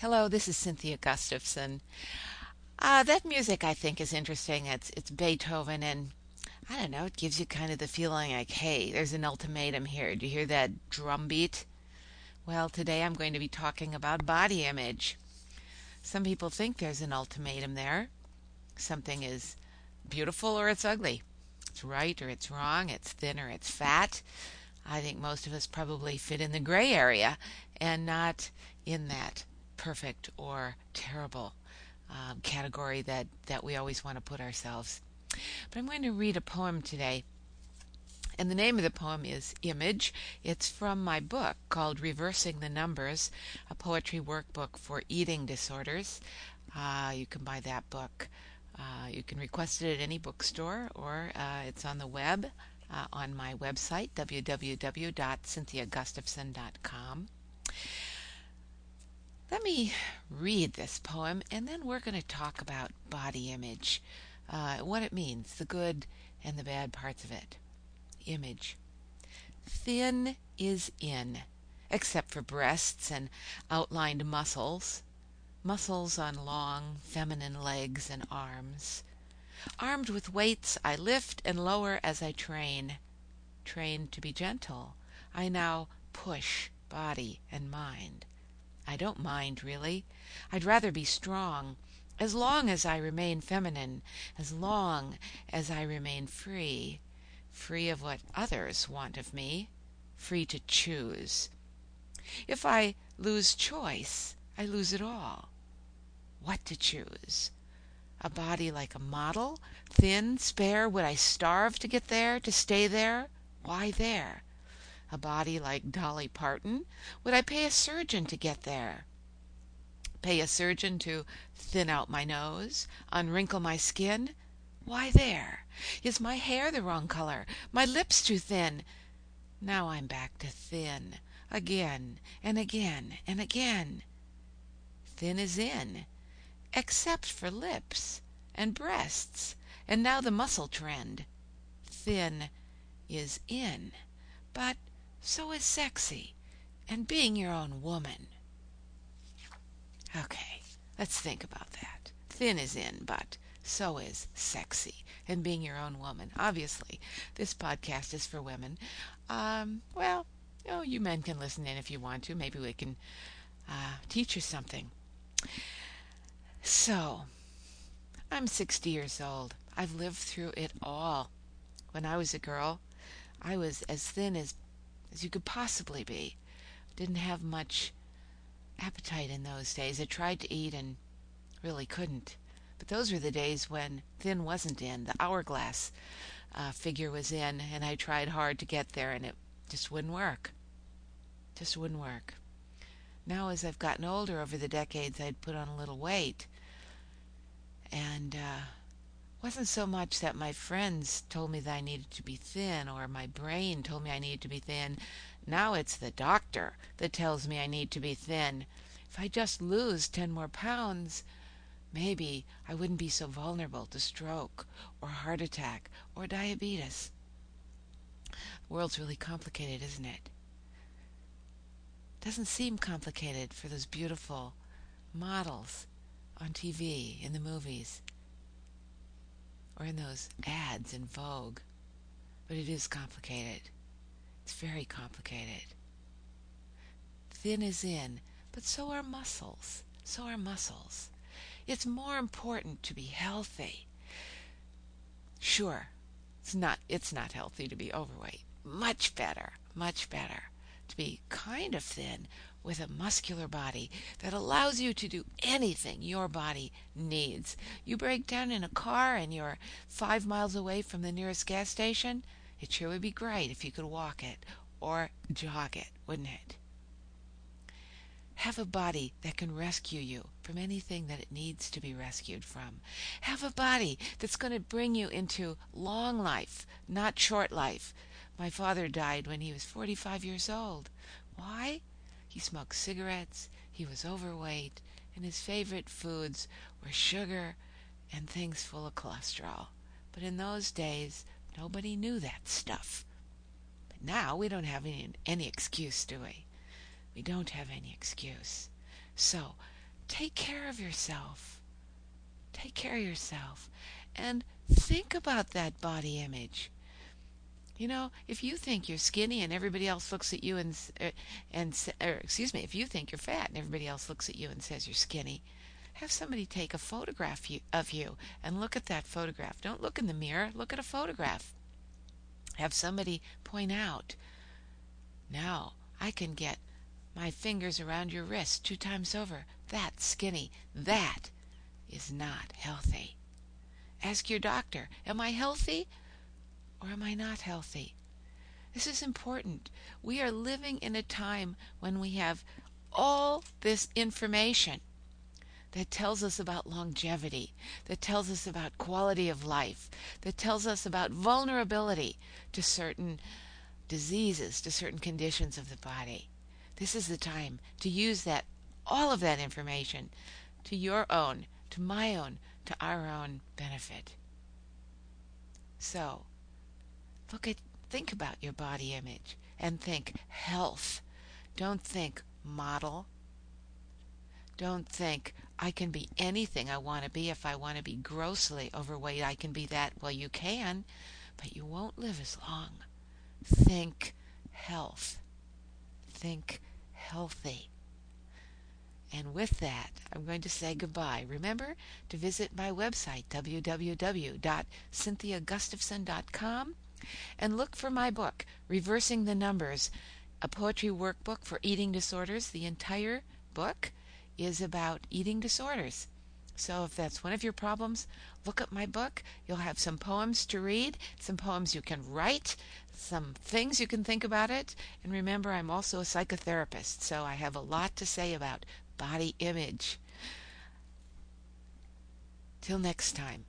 Hello, this is Cynthia Gustavson. Uh, that music I think is interesting. It's it's Beethoven and I don't know, it gives you kind of the feeling like, hey, there's an ultimatum here. Do you hear that drum beat? Well, today I'm going to be talking about body image. Some people think there's an ultimatum there. Something is beautiful or it's ugly. It's right or it's wrong. It's thin or it's fat. I think most of us probably fit in the gray area and not in that perfect or terrible um, category that, that we always want to put ourselves. But I'm going to read a poem today. And the name of the poem is Image. It's from my book called Reversing the Numbers, a poetry workbook for eating disorders. Uh, you can buy that book. Uh, you can request it at any bookstore or uh, it's on the web uh, on my website, www.cynthiagustavson.com. Let me read this poem, and then we're going to talk about body image, uh, what it means, the good and the bad parts of it. Image. Thin is in, except for breasts and outlined muscles, muscles on long, feminine legs and arms. Armed with weights, I lift and lower as I train. Trained to be gentle, I now push body and mind. I don't mind, really. I'd rather be strong, as long as I remain feminine, as long as I remain free, free of what others want of me, free to choose. If I lose choice, I lose it all. What to choose? A body like a model, thin, spare, would I starve to get there, to stay there? Why there? A body like Dolly Parton? Would I pay a surgeon to get there? Pay a surgeon to thin out my nose, unwrinkle my skin? Why there? Is my hair the wrong color? My lips too thin? Now I'm back to thin, again and again and again. Thin is in, except for lips and breasts, and now the muscle trend. Thin is in, but so is sexy and being your own woman. Okay, let's think about that. Thin is in, but so is sexy and being your own woman. Obviously, this podcast is for women. Um, well, you, you men can listen in if you want to. Maybe we can uh, teach you something. So, I'm 60 years old. I've lived through it all. When I was a girl, I was as thin as as you could possibly be. Didn't have much appetite in those days. I tried to eat and really couldn't. But those were the days when thin wasn't in. The hourglass uh, figure was in, and I tried hard to get there, and it just wouldn't work. Just wouldn't work. Now, as I've gotten older over the decades, I'd put on a little weight. And uh, wasn't so much that my friends told me that I needed to be thin or my brain told me I needed to be thin. Now it's the doctor that tells me I need to be thin. If I just lose 10 more pounds, maybe I wouldn't be so vulnerable to stroke or heart attack or diabetes. The world's really complicated, isn't it? Doesn't seem complicated for those beautiful models on TV, in the movies or in those ads in Vogue. But it is complicated. It's very complicated. Thin is in, but so are muscles. So are muscles. It's more important to be healthy. Sure, it's not it's not healthy to be overweight. Much better, much better to be kind of thin with a muscular body that allows you to do anything your body needs. You break down in a car and you're five miles away from the nearest gas station. It sure would be great if you could walk it or jog it, wouldn't it? Have a body that can rescue you from anything that it needs to be rescued from. Have a body that's going to bring you into long life, not short life. My father died when he was 45 years old. Why? He smoked cigarettes, he was overweight, and his favorite foods were sugar and things full of cholesterol. But in those days, nobody knew that stuff. But now we don't have any, any excuse, do we? We don't have any excuse. So, take care of yourself. Take care of yourself. And think about that body image. You know, if you think you're skinny and everybody else looks at you and uh, and or excuse me, if you think you're fat and everybody else looks at you and says you're skinny, have somebody take a photograph of you and look at that photograph. Don't look in the mirror, look at a photograph. Have somebody point out, now I can get my fingers around your wrist two times over. That's skinny. That is not healthy. Ask your doctor, am I healthy? Or am I not healthy? This is important. We are living in a time when we have all this information that tells us about longevity, that tells us about quality of life, that tells us about vulnerability to certain diseases, to certain conditions of the body. This is the time to use that all of that information to your own, to my own, to our own benefit. So, Look at think about your body image and think health. Don't think model. Don't think I can be anything I want to be. If I want to be grossly overweight, I can be that. Well, you can, but you won't live as long. Think health. Think healthy. And with that, I'm going to say goodbye. Remember to visit my website, www.cynthiagustavson.com and look for my book, Reversing the Numbers, a poetry workbook for eating disorders. The entire book is about eating disorders. So if that's one of your problems, look up my book. You'll have some poems to read, some poems you can write, some things you can think about it. And remember, I'm also a psychotherapist, so I have a lot to say about body image. Till next time.